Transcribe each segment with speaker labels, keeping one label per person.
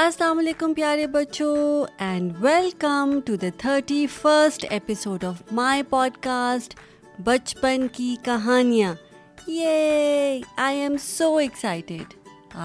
Speaker 1: السلام علیکم پیارے بچوں and welcome to the thirty first episode of my podcast بچپن کی کہانیاں یہ I am so excited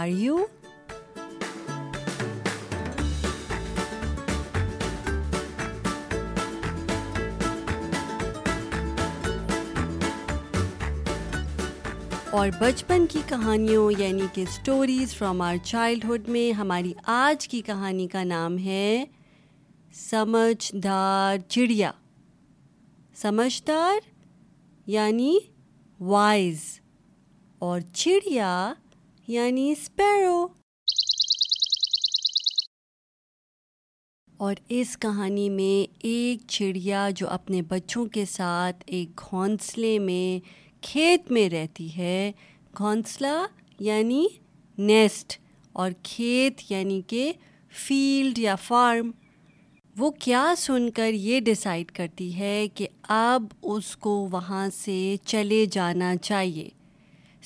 Speaker 1: are you اور بچپن کی کہانیوں یعنی کہ سٹوریز فرام آر چائلڈہڈ میں ہماری آج کی کہانی کا نام ہے سمجھدار چڑیا سمجھدار یعنی وائز اور چڑیا یعنی اسپیرو اور اس کہانی میں ایک چڑیا جو اپنے بچوں کے ساتھ ایک گھونسلے میں کھیت میں رہتی ہے گھونسلا یعنی نیسٹ اور کھیت یعنی کہ فیلڈ یا فارم وہ کیا سن کر یہ ڈیسائیڈ کرتی ہے کہ اب اس کو وہاں سے چلے جانا چاہیے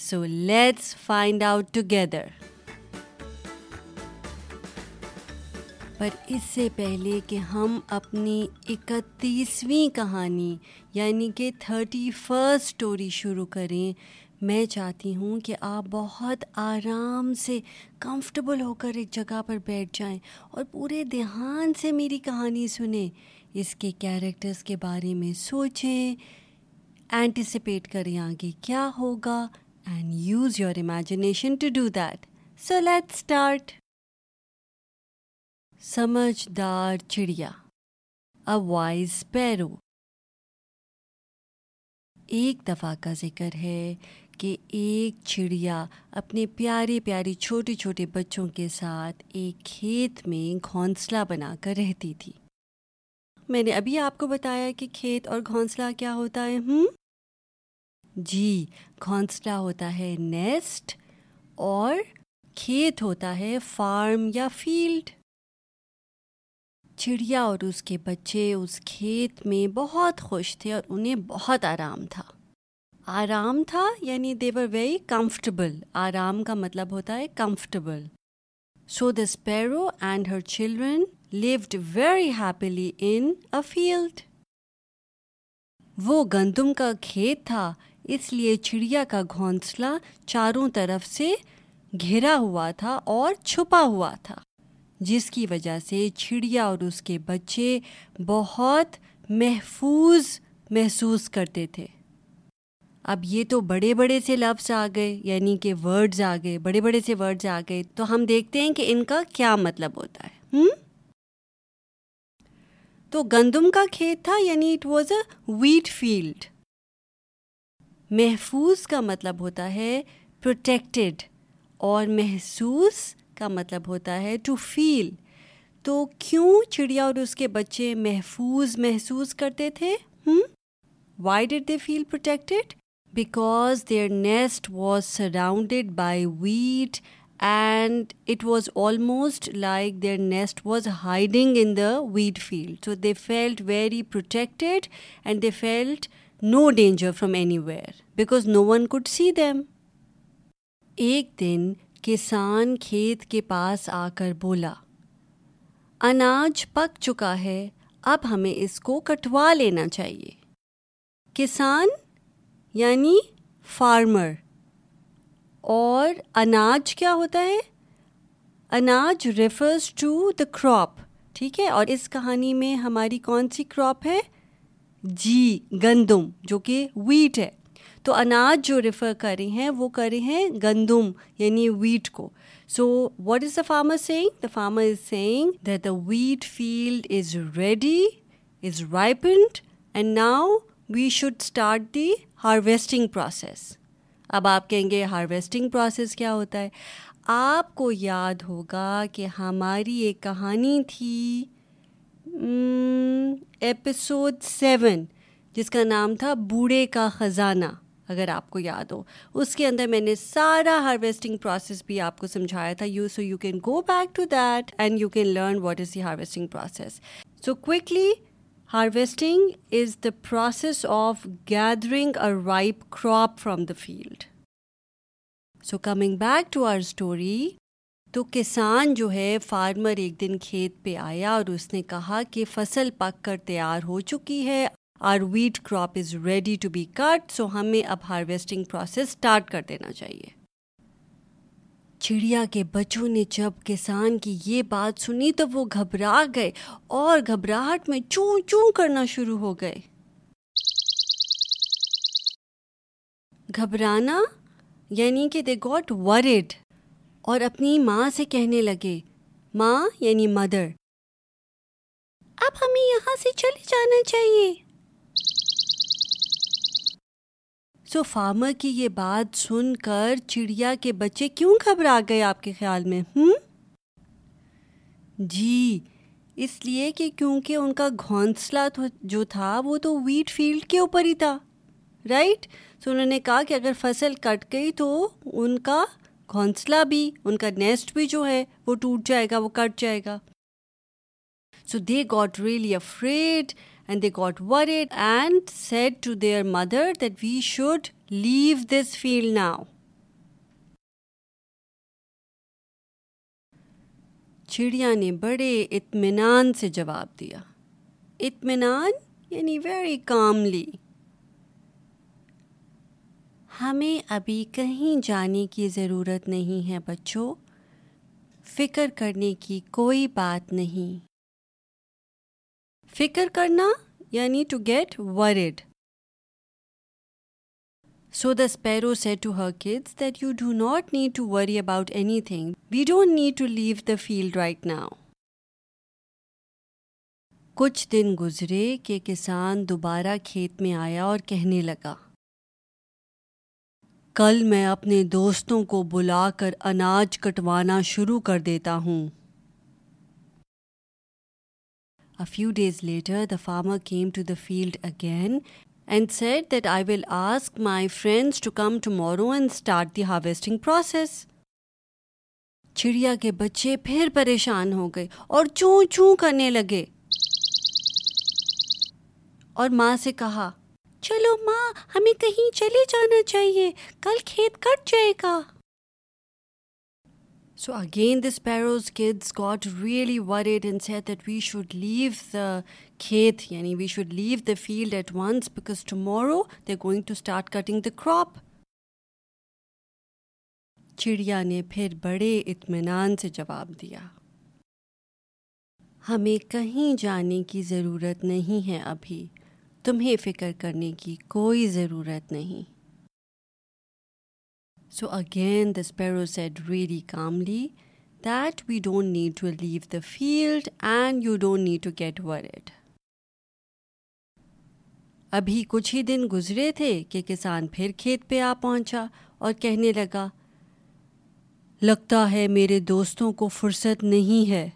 Speaker 1: so let's find out together پر اس سے پہلے کہ ہم اپنی اکتیسویں کہانی یعنی کہ تھرٹی فرسٹ اسٹوری شروع کریں میں چاہتی ہوں کہ آپ بہت آرام سے کمفرٹیبل ہو کر ایک جگہ پر بیٹھ جائیں اور پورے دھیان سے میری کہانی سنیں اس کے کیریکٹرس کے بارے میں سوچیں اینٹیسپیٹ کریں آگے کیا ہوگا and use your imagination to do that so let start سمجھدار چڑیا اوائز پیرو ایک دفعہ کا ذکر ہے کہ ایک چڑیا اپنے پیارے پیارے چھوٹے چھوٹے بچوں کے ساتھ ایک کھیت میں گھونسلا بنا کر رہتی تھی میں نے ابھی آپ کو بتایا کہ کھیت اور گھونسلا کیا ہوتا ہے ہوں جی گھونسلا ہوتا ہے نیسٹ اور کھیت ہوتا ہے فارم یا فیلڈ چڑیا اور اس کے بچے اس کھیت میں بہت خوش تھے اور انہیں بہت آرام تھا آرام تھا یعنی دیور ویری کمفرٹیبل آرام کا مطلب ہوتا ہے comfortable so the sparrow and her children lived very happily in a field وہ گندم کا کھیت تھا اس لیے چڑیا کا گھونسلا چاروں طرف سے گھرا ہوا تھا اور چھپا ہوا تھا جس کی وجہ سے چڑیا اور اس کے بچے بہت محفوظ محسوس کرتے تھے اب یہ تو بڑے بڑے سے لفظ آ گئے یعنی کہ ورڈز آ گئے بڑے بڑے سے ورڈز آ گئے تو ہم دیکھتے ہیں کہ ان کا کیا مطلب ہوتا ہے ہم؟ تو گندم کا کھیت تھا یعنی it was a wheat field محفوظ کا مطلب ہوتا ہے پروٹیکٹڈ اور محسوس کا مطلب ہوتا ہے ٹو فیل تو کیوں چڑیا اور اس کے بچے محفوظ محسوس کرتے تھے why did they feel protected because their nest was surrounded by wheat and it was almost like their nest was hiding in the wheat field so they felt very protected and they felt no danger from anywhere because no one could see them ایک دن کسان کھیت کے پاس آ کر بولا اناج پک چکا ہے اب ہمیں اس کو کٹوا لینا چاہیے کسان یعنی فارمر اور اناج کیا ہوتا ہے اناج ریفرز ٹو دا کراپ ٹھیک ہے اور اس کہانی میں ہماری کون سی کراپ ہے جی گندم جو کہ ویٹ ہے تو اناج جو ریفر کرے ہیں وہ کرے ہیں گندم یعنی ویٹ کو so what is the farmer seeing the farmer is seeing the wheat field is ready is ripened and now we should start the harvesting process اب آپ کہیں گے ہارویسٹنگ پروسیس کیا ہوتا ہے آپ کو یاد ہوگا کہ ہماری ایک کہانی تھی ایپیسوڈ سیون جس کا نام تھا بوڑھے کا خزانہ اگر آپ کو یاد ہو اس کے اندر میں نے سارا ہارویسٹنگ پروسیس بھی آپ کو سمجھایا تھا you so you can go back to that and you can learn what is the harvesting process so quickly harvesting is the process of gathering a ripe crop from the field so coming back to our story تو کسان جو ہے farmer ایک دن کھیت پہ آیا اور اس نے کہا کہ فصل پک کر تیار ہو چکی ہے our wheat crop is ready to be cut so ہمیں اب ہارویسٹنگ پروسیس اسٹارٹ کر دینا چاہیے چڑیا کے بچوں نے جب کسان کی یہ بات سنی تو وہ گھبرا گئے اور گھبراہٹ میں کرنا شروع ہو گئے گھبرانا یعنی کہ دے گوٹ ورڈ اور اپنی ماں سے کہنے لگے ماں یعنی مدر اب ہمیں یہاں سے چلے جانا چاہیے سو فارمر کی یہ بات سن کر چڑیا کے بچے کیوں گھبرا گئے آپ کے خیال میں ہوں جی اس لیے کہ کیونکہ ان کا گھونسلہ جو تھا وہ تو ویٹ فیلڈ کے اوپر ہی تھا رائٹ سو انہوں نے کہا کہ اگر فصل کٹ گئی تو ان کا گھونسلا بھی ان کا نیسٹ بھی جو ہے وہ ٹوٹ جائے گا وہ کٹ جائے گا so they got really afraid and they got worried and said to their mother that we should leave this field now چڑیا نے بڑے اطمینان سے جواب دیا اطمینان یعنی ویری کاملی ہمیں ابھی کہیں جانے کی ضرورت نہیں ہے بچوں فکر کرنے کی کوئی بات نہیں فکر کرنا یعنی to get worried so the sparrow said to her kids that you do not need to worry about anything we don't need to leave the field right now کچھ دن گزرے کہ کسان دوبارہ کھیت میں آیا اور کہنے لگا کل میں اپنے دوستوں کو بلا کر اناج کٹوانا شروع کر دیتا ہوں A few days later, the farmer came to the field again and said that I will ask my friends to come tomorrow and start the harvesting process. چڑیا کے بچے پھر پریشان ہو گئے اور چوں چوں کرنے لگے اور ماں سے کہا چلو ماں ہمیں کہیں چلے جانا چاہیے کل کھیت کٹ جائے گا so again this sparrow's kids got really worried said that we should leave the کھیت یعنی we should leave the field at once because tomorrow they going to start cutting the crop چڑیا نے پھر بڑے اطمینان سے جواب دیا ہمیں کہیں جانے کی ضرورت نہیں ہے ابھی تمہیں فکر کرنے کی کوئی ضرورت نہیں so again the sparrow said calmly calmly we don't need to leave the field and you don't need to get worried. ابھی کچھ ہی دن گزرے تھے کہ کسان پھر کھیت پہ آ پہنچا اور کہنے لگا لگتا ہے میرے دوستوں کو فرصت نہیں ہے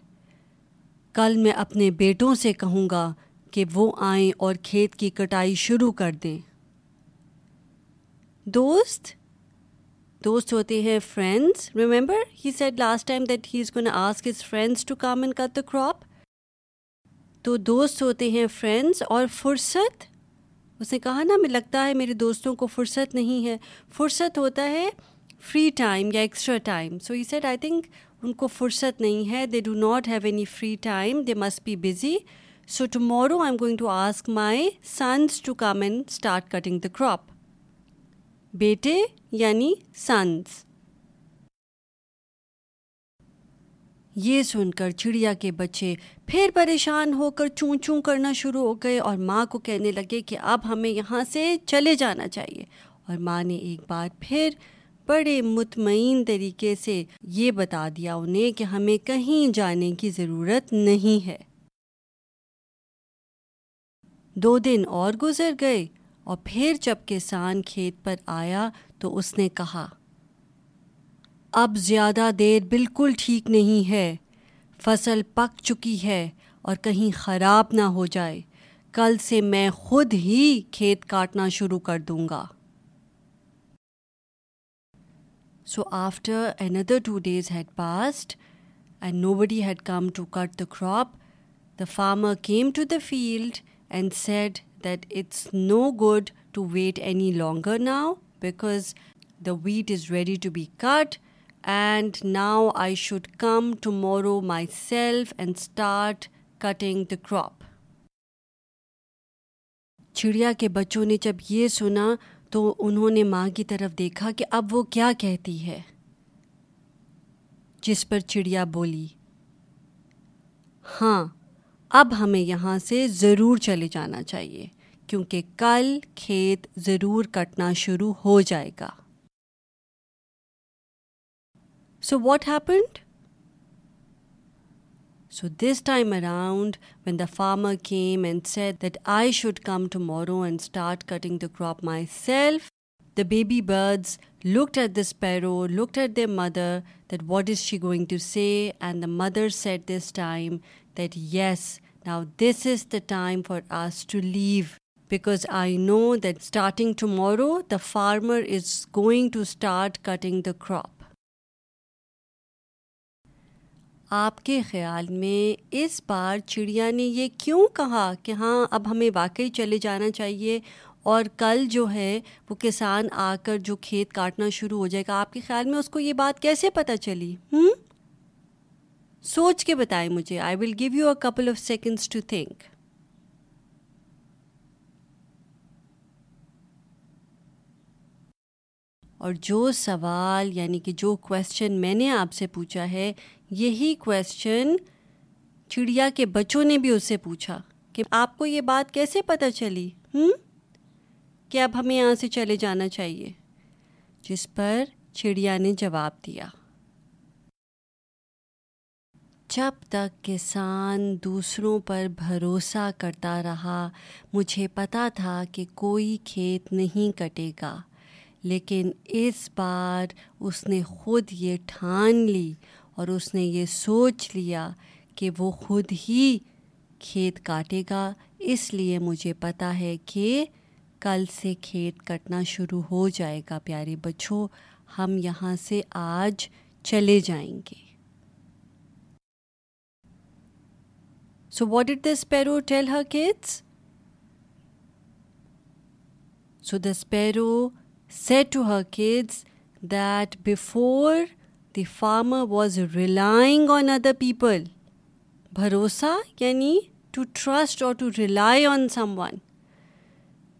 Speaker 1: کل میں اپنے بیٹوں سے کہوں گا کہ وہ آئیں اور کھیت کی کٹائی شروع کر دیں دوست دوست ہوتے ہیں friends remember he said last time that he is gonna ask his friends to come and cut the crop تو دوست ہوتے ہیں فرینڈس اور فرصت اس نے کہا نا ہمیں لگتا ہے میرے دوستوں کو فرصت نہیں ہے فرصت ہوتا ہے فری ٹائم یا extra time so he said I think ان کو فرصت نہیں ہے they do not have any free time they must be busy so tomorrow I am going to ask my sons to come and start cutting the crop بیٹے یعنی since یہ سن کر چڑیا کے بچے پھر پریشان ہو کر چون چون کرنا شروع ہو گئے اور ماں کو کہنے لگے کہ اب ہمیں یہاں سے چلے جانا چاہیے اور ماں نے ایک بار پھر بڑے مطمئن طریقے سے یہ بتا دیا انہیں کہ ہمیں کہیں جانے کی ضرورت نہیں ہے دو دن اور گزر گئے اور پھر جب کسان کھیت پر آیا تو اس نے کہا اب زیادہ دیر بالکل ٹھیک نہیں ہے فصل پک چکی ہے اور کہیں خراب نہ ہو جائے کل سے میں خود ہی کھیت کاٹنا شروع کر دوں گا so after another two days had passed and nobody had come to cut the crop the farmer came to the field and said that it's no good to wait any longer now because the wheat is ready to be cut and now I should come tomorrow myself and start cutting the crop چڑیا کے بچوں نے جب یہ سنا تو انہوں نے ماں کی طرف دیکھا کہ اب وہ کیا کہتی ہے جس پر چڑیا بولی ہاں اب ہمیں یہاں سے ضرور چلے جانا چاہیے کیونکہ کل کھیت ضرور کٹنا شروع ہو جائے گا so what happened so this time around when the farmer came and said that I should come tomorrow and start cutting the crop myself the baby birds look at this sparrow look at the mother that what is she going to see and the mother said this time that yes now this is the time for us to leave because I know that starting tomorrow the farmer is going to start cutting the crop آپ کے خیال میں اس بار چڑیا نے یہ کیوں کہا کہ ہاں اب ہمیں واقعی چلے جانا چاہیے اور کل جو ہے وہ کسان آ کر جو کھیت کاٹنا شروع ہو جائے گا آپ کے خیال میں اس کو یہ بات کیسے پتہ چلی ہوں سوچ کے بتائیں مجھے I will give you a couple of seconds to think اور جو سوال یعنی کہ جو کوشچن میں نے آپ سے پوچھا ہے یہی کوشچن چڑیا کے بچوں نے بھی اس سے پوچھا کہ آپ کو یہ بات کیسے پتہ چلی ہوں کہ اب ہمیں یہاں سے چلے جانا چاہیے جس پر چڑیا نے جواب دیا جب تک کسان دوسروں پر بھروسہ کرتا رہا مجھے پتا تھا کہ کوئی کھیت نہیں کٹے گا لیکن اس بار اس نے خود یہ ٹھان لی اور اس نے یہ سوچ لیا کہ وہ خود ہی کھیت کاٹے گا اس لیے مجھے پتا ہے کہ کل سے کھیت کٹنا شروع ہو جائے گا پیارے بچوں ہم یہاں سے آج چلے جائیں گے So what did the sparrow tell her kids? So the sparrow said to her kids that before the farmer was relying on other people. Bharosa, yani to trust or to rely on someone.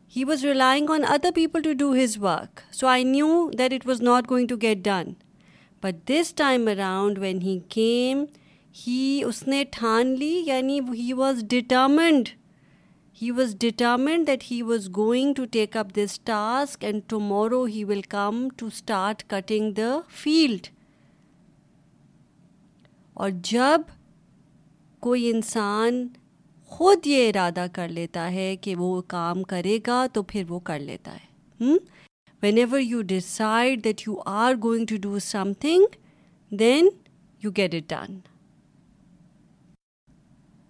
Speaker 1: He was relying on other people to do his work. So I knew that it was not going to get done. But this time around when he came ہی اس نے ٹھان لی یعنی he was determined he was determined that he was going to take up this task and tomorrow he will come to start cutting the field اور جب کوئی انسان خود یہ ارادہ کر لیتا ہے کہ وہ کام کرے گا تو پھر وہ کر لیتا ہے whenever you decide that you are going to do something then you get it done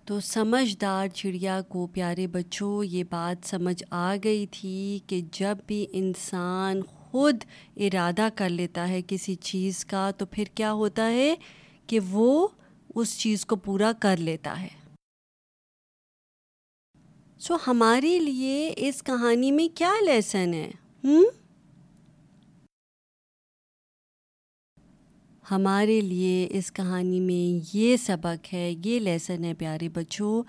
Speaker 1: تو سمجھدار چڑیا کو پیارے بچوں یہ بات سمجھ آ گئی تھی کہ جب بھی انسان خود ارادہ کر لیتا ہے کسی چیز کا تو پھر کیا ہوتا ہے کہ وہ اس چیز کو پورا کر لیتا ہے سو ہمارے لیے اس کہانی میں کیا لیسن ہے ہوں ہمارے لیے اس کہانی میں یہ سبق ہے یہ لیسن ہے پیارے بچوں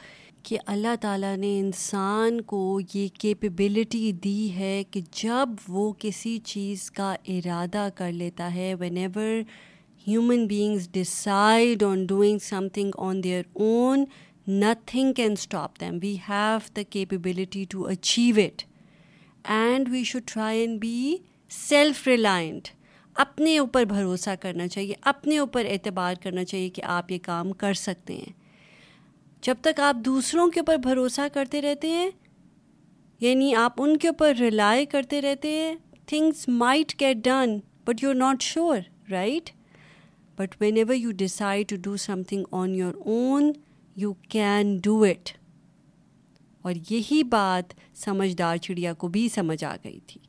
Speaker 1: کہ اللہ تعالیٰ نے انسان کو یہ کیپبلٹی دی ہے کہ جب وہ کسی چیز کا ارادہ کر لیتا ہے whenever human beings decide on doing something on their own nothing can stop them we have the capability to achieve it and we should try and be self reliant اپنے اوپر بھروسہ کرنا چاہیے اپنے اوپر اعتبار کرنا چاہیے کہ آپ یہ کام کر سکتے ہیں جب تک آپ دوسروں کے اوپر بھروسہ کرتے رہتے ہیں یعنی آپ ان کے اوپر ریلائی کرتے رہتے ہیں things might get done but you are not sure right but whenever you decide to do something on your own you can do it اور یہی بات سمجھدار چڑیا کو بھی سمجھ آ گئی تھی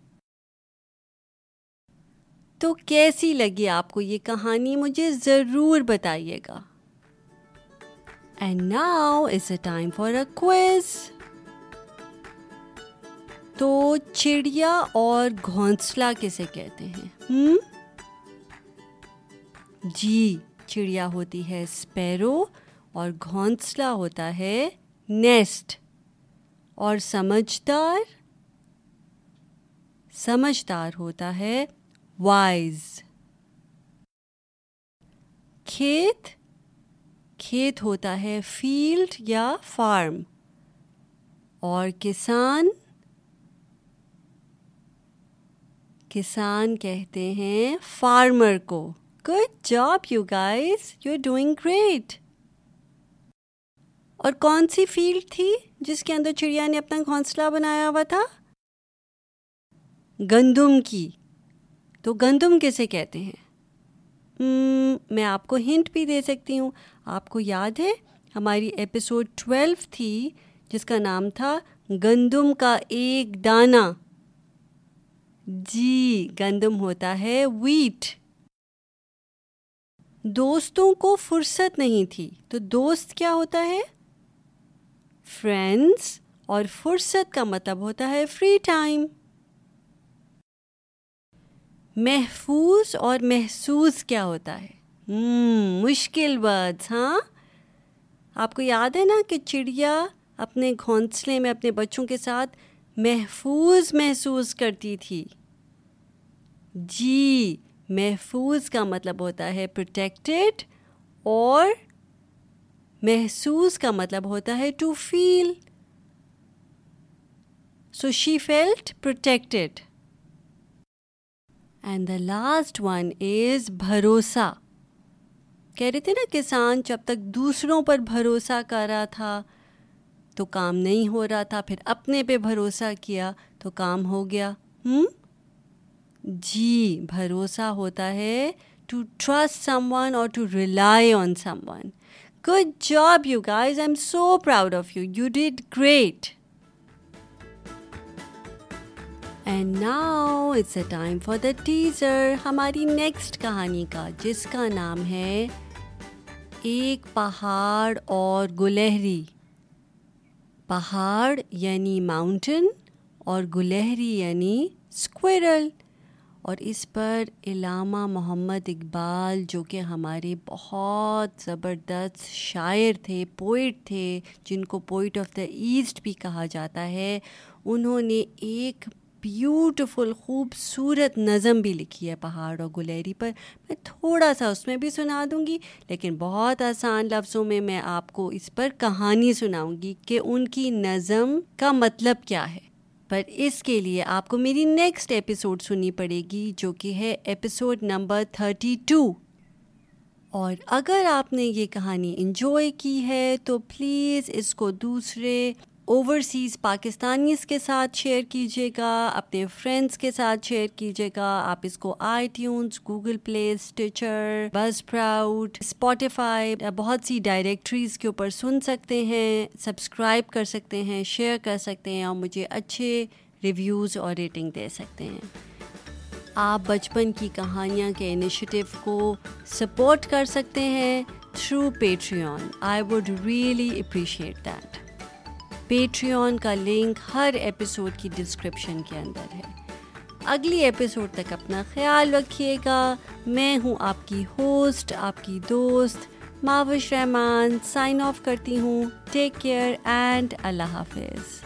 Speaker 1: تو کیسی لگی آپ کو یہ کہانی مجھے ضرور بتائیے گا and now is a time a quiz تو چڑیا اور گھونسلا کیسے کہتے ہیں جی چڑیا ہوتی ہے اسپیرو اور گھونسلا ہوتا ہے نیسٹ اور سمجھدار سمجھدار ہوتا ہے وائز کھیت کھیت ہوتا ہے فیلڈ یا فارم اور کسان کسان کہتے ہیں فارمر کو good job you guys you are doing great اور کون سی فیلڈ تھی جس کے اندر چڑیا نے اپنا گھونسلہ بنایا ہوا تھا گندم کی تو گندم کیسے کہتے ہیں میں آپ کو ہنٹ بھی دے سکتی ہوں آپ کو یاد ہے ہماری ایپیسوڈ ٹویلو تھی جس کا نام تھا گندم کا ایک دانہ جی گندم ہوتا ہے ویٹ دوستوں کو فرصت نہیں تھی تو دوست کیا ہوتا ہے فرینڈس اور فرصت کا مطلب ہوتا ہے فری ٹائم محفوظ اور محسوس کیا ہوتا ہے hmm, مشکل ورڈ ہاں آپ کو یاد ہے نا کہ چڑیا اپنے گھونسلے میں اپنے بچوں کے ساتھ محفوظ محسوس کرتی تھی جی محفوظ کا مطلب ہوتا ہے پروٹیکٹیڈ اور محسوس کا مطلب ہوتا ہے to feel so she felt protected and the last one is بھروسہ کہہ رہے تھے نا کسان جب تک دوسروں پر بھروسہ کر رہا تھا تو کام نہیں ہو رہا تھا پھر اپنے پہ بھروسہ کیا تو کام ہو گیا ہوں جی بھروسہ ہوتا ہے ٹو ٹرسٹ سم ون اور to rely on someone good job you guys I am so proud of you you did great and now it's a time for the teaser ہماری نیکسٹ کہانی کا جس کا نام ہے ایک پہاڑ اور گلہری پہاڑ یعنی ماؤنٹن اور گلہری یعنی اسکویرل اور اس پر علامہ محمد اقبال جو کہ ہمارے بہت زبردست شاعر تھے پوئٹ تھے جن کو پوئٹ آف دا ایسٹ بھی کہا جاتا ہے انہوں نے ایک بیوٹیفل خوبصورت نظم بھی لکھی ہے پہاڑ اور گلیری پر میں تھوڑا سا اس میں بھی سنا دوں گی لیکن بہت آسان لفظوں میں میں آپ کو اس پر کہانی سناؤں گی کہ ان کی نظم کا مطلب کیا ہے پر اس کے لیے آپ کو میری نیکسٹ ایپیسوڈ سننی پڑے گی جو کہ ہے ایپیسوڈ نمبر تھرٹی ٹو اور اگر آپ نے یہ کہانی انجوائے کی ہے تو پلیز اس کو دوسرے اوورسیز پاکستانیز کے ساتھ شیئر کیجیے گا اپنے فرینڈس کے ساتھ شیئر کیجیے گا آپ اس کو آئی ٹیونس گوگل پلے اسٹیچر بس پراؤڈ اسپوٹیفائی بہت سی ڈائریکٹریز کے اوپر سن سکتے ہیں سبسکرائب کر سکتے ہیں شیئر کر سکتے ہیں اور مجھے اچھے ریویوز اور ریٹنگ دے سکتے ہیں آپ بچپن کی کہانیاں کے انیشیٹو کو سپورٹ کر سکتے ہیں through Patreon I would really appreciate that Patreon کا لنک ہر ایپیسوڈ کی ڈسکرپشن کے اندر ہے اگلی ایپیسوڈ تک اپنا خیال رکھیے گا میں ہوں آپ کی ہوسٹ آپ کی دوست معاوش رحمان سائن آف کرتی ہوں ٹیک کیئر اینڈ اللہ حافظ